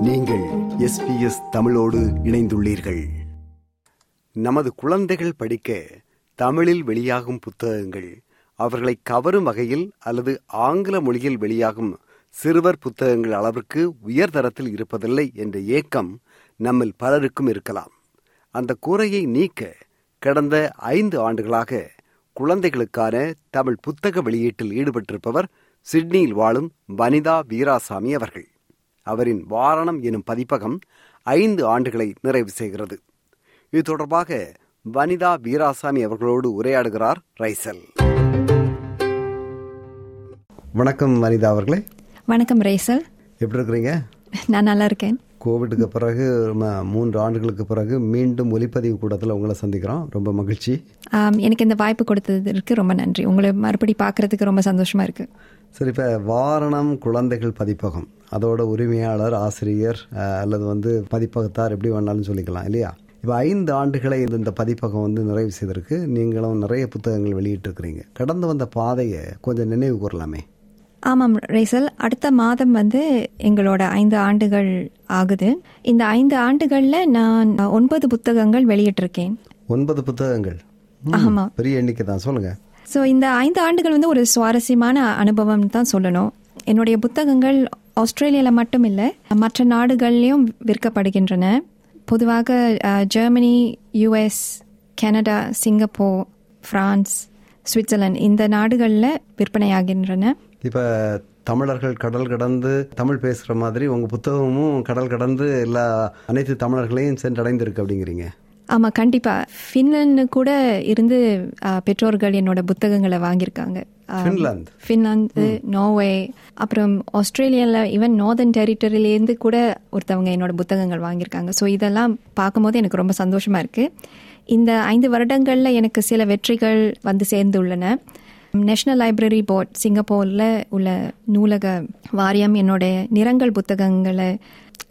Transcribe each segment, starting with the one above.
நீங்கள் எஸ்பிஎஸ் தமிழோடு இணைந்துள்ளீர்கள். நமது குழந்தைகள் படிக்க தமிழில் வெளியாகும் புத்தகங்கள் அவர்களை கவரும் வகையில் அல்லது ஆங்கில மொழியில் வெளியாகும் சிறுவர் புத்தகங்கள் அளவிற்கு உயர்தரத்தில் இருப்பதில்லை என்ற ஏக்கம் நம்மில் பலருக்கும் இருக்கலாம். அந்த குறையை நீக்க கடந்த ஐந்து ஆண்டுகளாக குழந்தைகளுக்கான தமிழ் புத்தக வெளியீட்டில் ஈடுபட்டிருப்பவர் சிட்னியில் வாழும் வனிதா வீராசாமி அவர்கள். அவரின் வாரணம் எனும் பதிப்பகம் ஐந்து ஆண்டுகளை நிறைவு செய்கிறது. இது தொடர்பாக வனிதா வீராசாமி அவர்களோடு உரையாடுகிறார் ரைசல். வணக்கம் வனிதா அவர்களே. வணக்கம் ரேசல். எப்படி இருக்கிறீங்க? நான் நல்லா இருக்கேன். கோவிட்டுக்கு பிறகு மூன்று ஆண்டுகளுக்கு பிறகு மீண்டும் ஒலிப்பதிவு கூடத்தில் உங்களை சந்திக்கிறோம். ரொம்ப மகிழ்ச்சி. எனக்கு இந்த வாய்ப்பு கொடுத்ததற்கு ரொம்ப நன்றி. உங்களை மறுபடி பார்க்கறதுக்கு ரொம்ப சந்தோஷமா இருக்கு. சரி இப்போ வாரணம் குழந்தைகள் பதிப்பகம். அதோட உரிமையாளர் ஆசிரியர் அல்லது வந்து பதிப்பகத்தார் எப்படி வேணாலும் சொல்லிக்கலாம் இல்லையா? இப்போ ஐந்து ஆண்டுகளை இந்த பதிப்பகம் வந்து நிறைவு செய்திருக்கு. நீங்களும் நிறைய புத்தகங்கள் வெளியிட்டிருக்கிறீங்க. கடந்து வந்த பாதையை கொஞ்சம் நினைவு கூறலாமே. ஆமாம் ரேசல். அடுத்த மாதம் வந்து எங்களோட ஐந்து ஆண்டுகள் ஆகுது. இந்த ஐந்து ஆண்டுகள்ல நான் ஒன்பது புத்தகங்கள் வெளியிட்டிருக்கேன். ஒன்பது புத்தகங்கள்? ம், ஆமா. பெரிய எண்ணிக்கை தான் சொல்லுங்க. ஸோ இந்த ஐந்து ஆண்டுகள் வந்து ஒரு சுவாரஸ்யமான அனுபவம் தான் சொல்லணும். என்னுடைய புத்தகங்கள் ஆஸ்திரேலியாவில் மட்டும் இல்லை மற்ற நாடுகள்லையும் விற்கப்படுகின்றன. பொதுவாக Germany US Canada Singapore France Switzerland இந்த நாடுகளில் விற்பனையாகின்றன. இப்போ தமிழர்கள் கடல் கடந்து தமிழ் பேசுகிற மாதிரி உங்கள் புத்தகமும் கடல் கடந்து எல்லா அனைத்து தமிழர்களையும் சென்றடைந்திருக்கு அப்படிங்கிறீங்க. ஆமாம் கண்டிப்பாக ஃபின்லாந்து கூட இருந்து பெற்றோர்கள் என்னோட புத்தகங்களை வாங்கியிருக்காங்க. ஃபின்லாந்து ஃபின்லாந்து நார்வே அப்புறம் ஆஸ்திரேலியாவில் ஈவன் நார்தர்ன் டெரிட்டரியிலேருந்து கூட ஒருத்தவங்க என்னோட புத்தகங்கள் வாங்கியிருக்காங்க. ஸோ இதெல்லாம் பார்க்கும்போது எனக்கு ரொம்ப சந்தோஷமா இருக்கு. இந்த ஐந்து வருடங்களில் எனக்கு சில வெற்றிகள் வந்து சேர்ந்துள்ளன. நேஷனல் லைப்ரரி போர்ட் சிங்கப்பூரில் உள்ள நூலக வாரியம் என்னோட நிறங்கள் புத்தகங்களை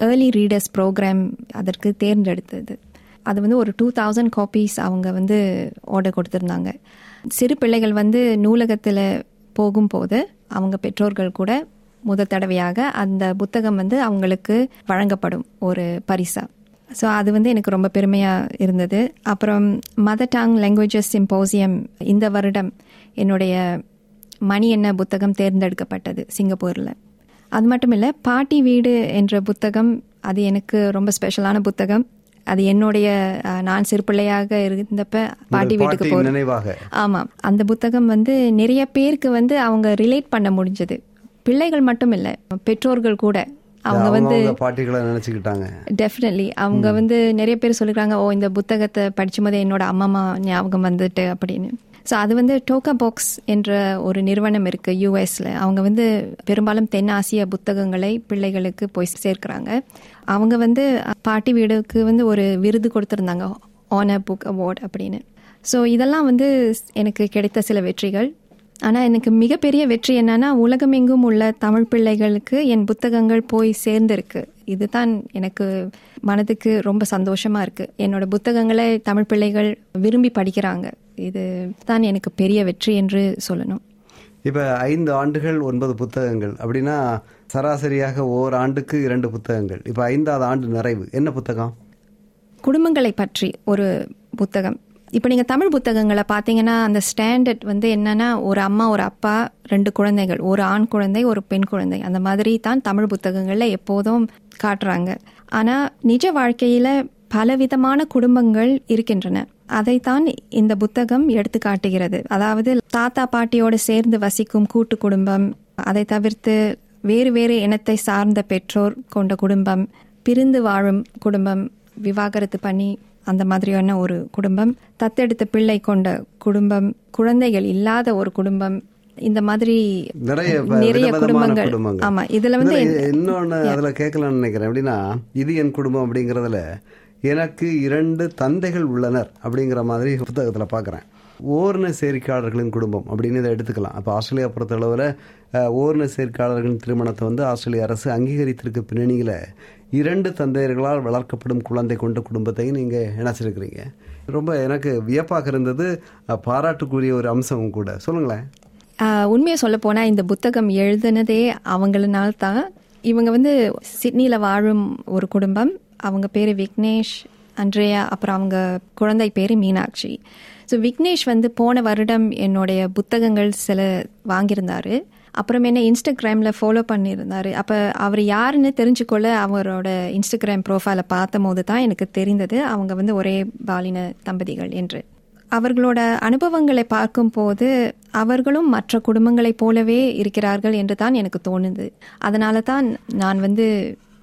ஏர்லி ரீடர்ஸ் ப்ரோக்ராம் அதற்கு தேர்ந்தெடுத்தது. அது வந்து ஒரு டூ தௌசண்ட் காப்பீஸ் அவங்க வந்து ஆர்டர் கொடுத்துருந்தாங்க. சிறு பிள்ளைகள் வந்து நூலகத்தில் போகும்போது அவங்க பெற்றோர்கள் கூட முதல் தடவையாக அந்த புத்தகம் வந்து அவங்களுக்கு வழங்கப்படும் ஒரு பரிசா. ஸோ அது வந்து எனக்கு ரொம்ப பெருமையாக இருந்தது. அப்புறம் மதர் டங் லாங்குவேஜஸ் சிம்போசியம் இந்த வருடம் என்னுடைய மணி என்ன புத்தகம் தேர்ந்தெடுக்கப்பட்டது சிங்கப்பூரில். அது மட்டும் இல்லை பாட்டி வீடு என்ற புத்தகம் அது எனக்கு ரொம்ப ஸ்பெஷலான புத்தகம். அது என்னுடைய நான் சிறு பிள்ளையாக இருந்தப்ப பாட்டி வீட்டுக்கு போகிறேன் நினைவாக. ஆமாம் அந்த புத்தகம் வந்து நிறைய பேருக்கு வந்து அவங்க ரிலேட் பண்ண முடிஞ்சது. பிள்ளைகள் மட்டும் இல்லை பெற்றோர்கள் கூட. அவங்க வந்து பாட்டிகளை நினைச்சுக்கிட்டாங்க. டெஃபினெட்லி அவங்க வந்து நிறைய பேர் சொல்லிருக்காங்க ஓ இந்த புத்தகத்தை படிச்சும் போது என்னோட அம்மா ஞாபகம் வந்துட்டு அப்படின்னு. ஸோ அது வந்து டோக்கா பாக்ஸ் என்ற ஒரு நிறுவனம் இருக்கு யூஎஸ்ல அவங்க வந்து பெரும்பாலும் தென்னாசிய புத்தகங்களை பிள்ளைகளுக்கு போய் சேர்க்கிறாங்க. அவங்க வந்து பாட்டி வீடுக்கு வந்து ஒரு விருது கொடுத்துருந்தாங்க ஆனர் புக் அவார்ட் அப்படின்னு. ஸோ இதெல்லாம் வந்து எனக்கு கிடைத்த சில வெற்றிகள். ஆனால் எனக்கு மிகப்பெரிய வெற்றி என்னன்னா உலகமெங்கும் உள்ள தமிழ் பிள்ளைகளுக்கு என் புத்தகங்கள் போய் சேர்ந்திருக்கு. இதுதான் எனக்கு மனதுக்கு ரொம்ப சந்தோஷமா இருக்கு. என்னோட புத்தகங்களை தமிழ் பிள்ளைகள் விரும்பி படிக்கிறாங்க. இது தான் எனக்கு பெரிய வெற்றி என்று சொல்லணும். இப்போ ஐந்து ஆண்டுகள் ஒன்பது புத்தகங்கள். அப்படின்னா சராசரியாக ஓர் ஆண்டுக்கு இரண்டு புத்தகங்கள். இப்போ ஐந்தாவது ஆண்டு நிறைவு. என்ன புத்தகம்? குடும்பங்களை பற்றி ஒரு புத்தகம். இப்போ நீங்கள் தமிழ் புத்தகங்களை பார்த்தீங்கன்னா அந்த ஸ்டாண்டர்ட் வந்து என்னன்னா ஒரு அம்மா ஒரு அப்பா ரெண்டு குழந்தைகள். ஒரு ஆண் குழந்தை ஒரு பெண் குழந்தை. அந்த மாதிரி தான் தமிழ் புத்தகங்களில் எப்போதும் காட்டுறாங்க. ஆனால் நிஜ வாழ்க்கையில் பலவிதமான குடும்பங்கள் இருக்கின்றன. அதைத்தான் இந்த புத்தகம் எடுத்து காட்டுகிறது. அதாவது தாத்தா பாட்டியோடு சேர்ந்து வசிக்கும் கூட்டு குடும்பம் அதை தவிர்த்து வேறு வேறு இனத்தை சார்ந்த பெற்றோர் கொண்ட குடும்பம் பிரிந்து வாழும் குடும்பம் விவாகரத்து பண்ணி அந்த மாதிரியான ஒரு குடும்பம் தத்தெடுத்த பிள்ளை கொண்ட குடும்பம் குழந்தைகள் இல்லாத ஒரு குடும்பம் இந்த மாதிரி நிறைய குடும்பங்கள். ஆமா இதுல வந்து இன்னொன்னு அதுல கேட்கலாம்னு நினைக்கிறேன். எப்படின்னா இது என் குடும்பம் அப்படிங்கறதுல எனக்கு இரண்டு தந்தைகள் உள்ளனர் அப்படிங்கிற மாதிரி புத்தகத்துல பாக்குறேன். ஓர்ண சேர்க்கையாளர்களின் குடும்பம் அப்படின்னு இதை எடுத்துக்கலாம். அப்போ ஆஸ்திரேலியா பொறுத்தளவில் ஓர்ண சேர்க்கையாளர்களின் திருமணத்தை வந்து ஆஸ்திரேலிய அரசு அங்கீகரித்திருக்க பின்னணியில் இரண்டு தந்தையர்களால் வளர்க்கப்படும் குழந்தை கொண்ட குடும்பத்தையும் நீங்கள் இணைச்சிருக்கிறீங்க. ரொம்ப எனக்கு வியப்பாக இருந்தது பாராட்டுக்குரிய ஒரு அம்சமும் கூட. சொல்லுங்களேன். உண்மையை சொல்ல போனால் இந்த புத்தகம் எழுதுனதே அவங்களனால தான். இவங்க வந்து சிட்னியில் வாழும் ஒரு குடும்பம். அவங்க பேர் விக்னேஷ் அன்றையா அப்புறம் அவங்க குழந்தை பேர் மீனாட்சி. ஸோ விக்னேஷ் வந்து போன வருடம் என்னுடைய புத்தகங்கள் சில வாங்கியிருந்தாரு. அப்புறம் என்ன இன்ஸ்டாகிராமில் ஃபாலோ பண்ணியிருந்தார். அப்போ அவர் யாருன்னு தெரிஞ்சுக்கொள்ள அவரோட இன்ஸ்டாகிராம் ப்ரோஃபைலை பார்த்த போது தான் எனக்கு தெரிந்தது. அவங்க வந்து ஒரே பாலின தம்பதிகள் என்று. அவர்களோட அனுபவங்களை பார்க்கும்போது அவர்களும் மற்ற குடும்பங்களைப் போலவே இருக்கிறார்கள் என்று தான் எனக்கு தோணுது. அதனால தான் நான் வந்து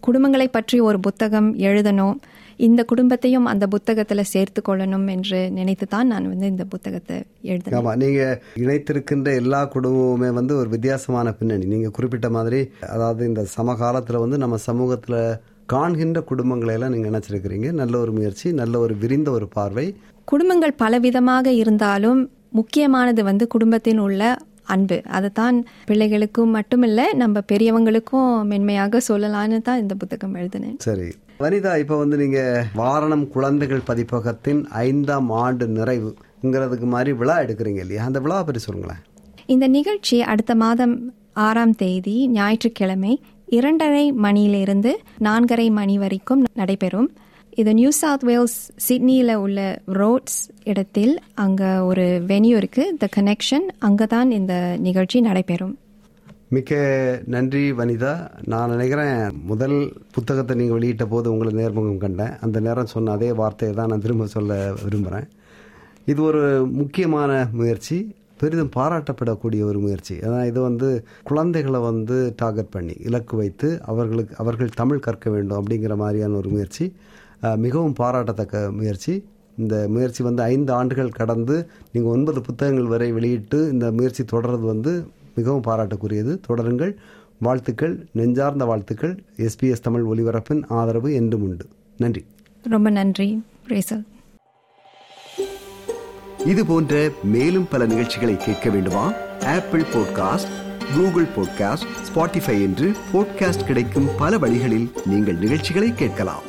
குடும்பங்களை பற்றி ஒரு புத்தகம் எழுதணும். இந்த குடும்பத்தையும் அந்த புத்தகத்தில் சேர்த்து கொள்ளணும் என்று நினைத்து தான் நான் வந்து இந்த புத்தகத்தை எழுதினேன். ஆமா நீங்க இணைத்திருக்கின்ற எல்லா குடும்பமுமே வந்து ஒரு வித்தியாசமான பின்னணி. நீங்க குறிப்பிட்ட மாதிரி அதாவது இந்த சமகாலத்துல வந்து நம்ம சமூகத்துல காண்கின்ற குடும்பங்களை எல்லாம் நீங்க நினைச்சிருக்கிறீங்க. நல்ல ஒரு முயற்சி நல்ல ஒரு விரிந்த ஒரு பார்வை. குடும்பங்கள் பலவிதமாக இருந்தாலும் முக்கியமானது வந்து குடும்பத்தின் உள்ள அன்பு. அதுதான் பிள்ளைகளுக்கும் மட்டுமில்ல நம்ம பெரியவங்களுக்கும் மென்மையாக சொல்லலான்னு தான் இந்த புத்தகம் எழுதினேன். சரி. வனிதா இப்ப வந்து நீங்க வாரணம் குழந்தைகள் பதிப்பகத்தின் ஐந்தாம் ஆண்டு நிறைவுங்கிறதுக்கு மாதிரி விழா எடுக்கிறீங்க இல்லையா? அந்த விழா பற்றி சொல்லுங்களேன். இந்த நிகழ்ச்சி அடுத்த மாதம் ஆறாம் தேதி ஞாயிற்றுக்கிழமை இரண்டரை மணியிலிருந்து நான்கரை மணி வரைக்கும் நடைபெறும். இது நியூ சவுத் வேல்ஸ் சிட்னியில் உள்ள ரோட்ஸ் இடத்தில் அங்கே ஒரு வென்யூ இருக்குது த கனெக்ஷன் அங்கே தான் இந்த நிகழ்ச்சி நடைபெறும். மிக்க நன்றி வனிதா. நான் நினைக்கிறேன் முதல் புத்தகத்தை நீங்கள் வெளியிட்ட போது உங்களை நேர்முகம் கண்டேன். அந்த நேரம் சொன்ன அதே வார்த்தையை தான் நான் திரும்ப சொல்ல விரும்புகிறேன் இது ஒரு முக்கியமான முயற்சி. பெரிதும் பாராட்டப்படக்கூடிய ஒரு முயற்சி. அதான் இது வந்து குழந்தைகளை வந்து டார்கெட் பண்ணி இலக்கு வைத்து அவர்களுக்கு அவர்கள் தமிழ் கற்க வேண்டும் அப்படிங்கிற மாதிரியான ஒரு முயற்சி. மிகவும் பாராட்டத்தக்க முயற்சி. இந்த முயற்சி வந்து ஐந்து ஆண்டுகள் கடந்து நீங்கள் ஒன்பது புத்தகங்கள் வரை வெளியிட்டு இந்த முயற்சி தொடர்றது வந்து மிகவும் பாராட்டுக்குரியது. தொடருங்கள். வாழ்த்துக்கள். நெஞ்சார்ந்த வாழ்த்துக்கள். எஸ்பிஎஸ் தமிழ் ஒலிபரப்பின் ஆதரவு என்றும் உண்டு. நன்றி. ரொம்ப நன்றி. ரேசல் இது போன்ற மேலும் பல நிகழ்ச்சிகளை கேட்க வேண்டுமா? Apple podcast Google podcast Spotify என்று பாட்காஸ்ட் கிடைக்கும் பல வழிகளில் நீங்கள் நிகழ்ச்சிகளை கேட்கலாம்.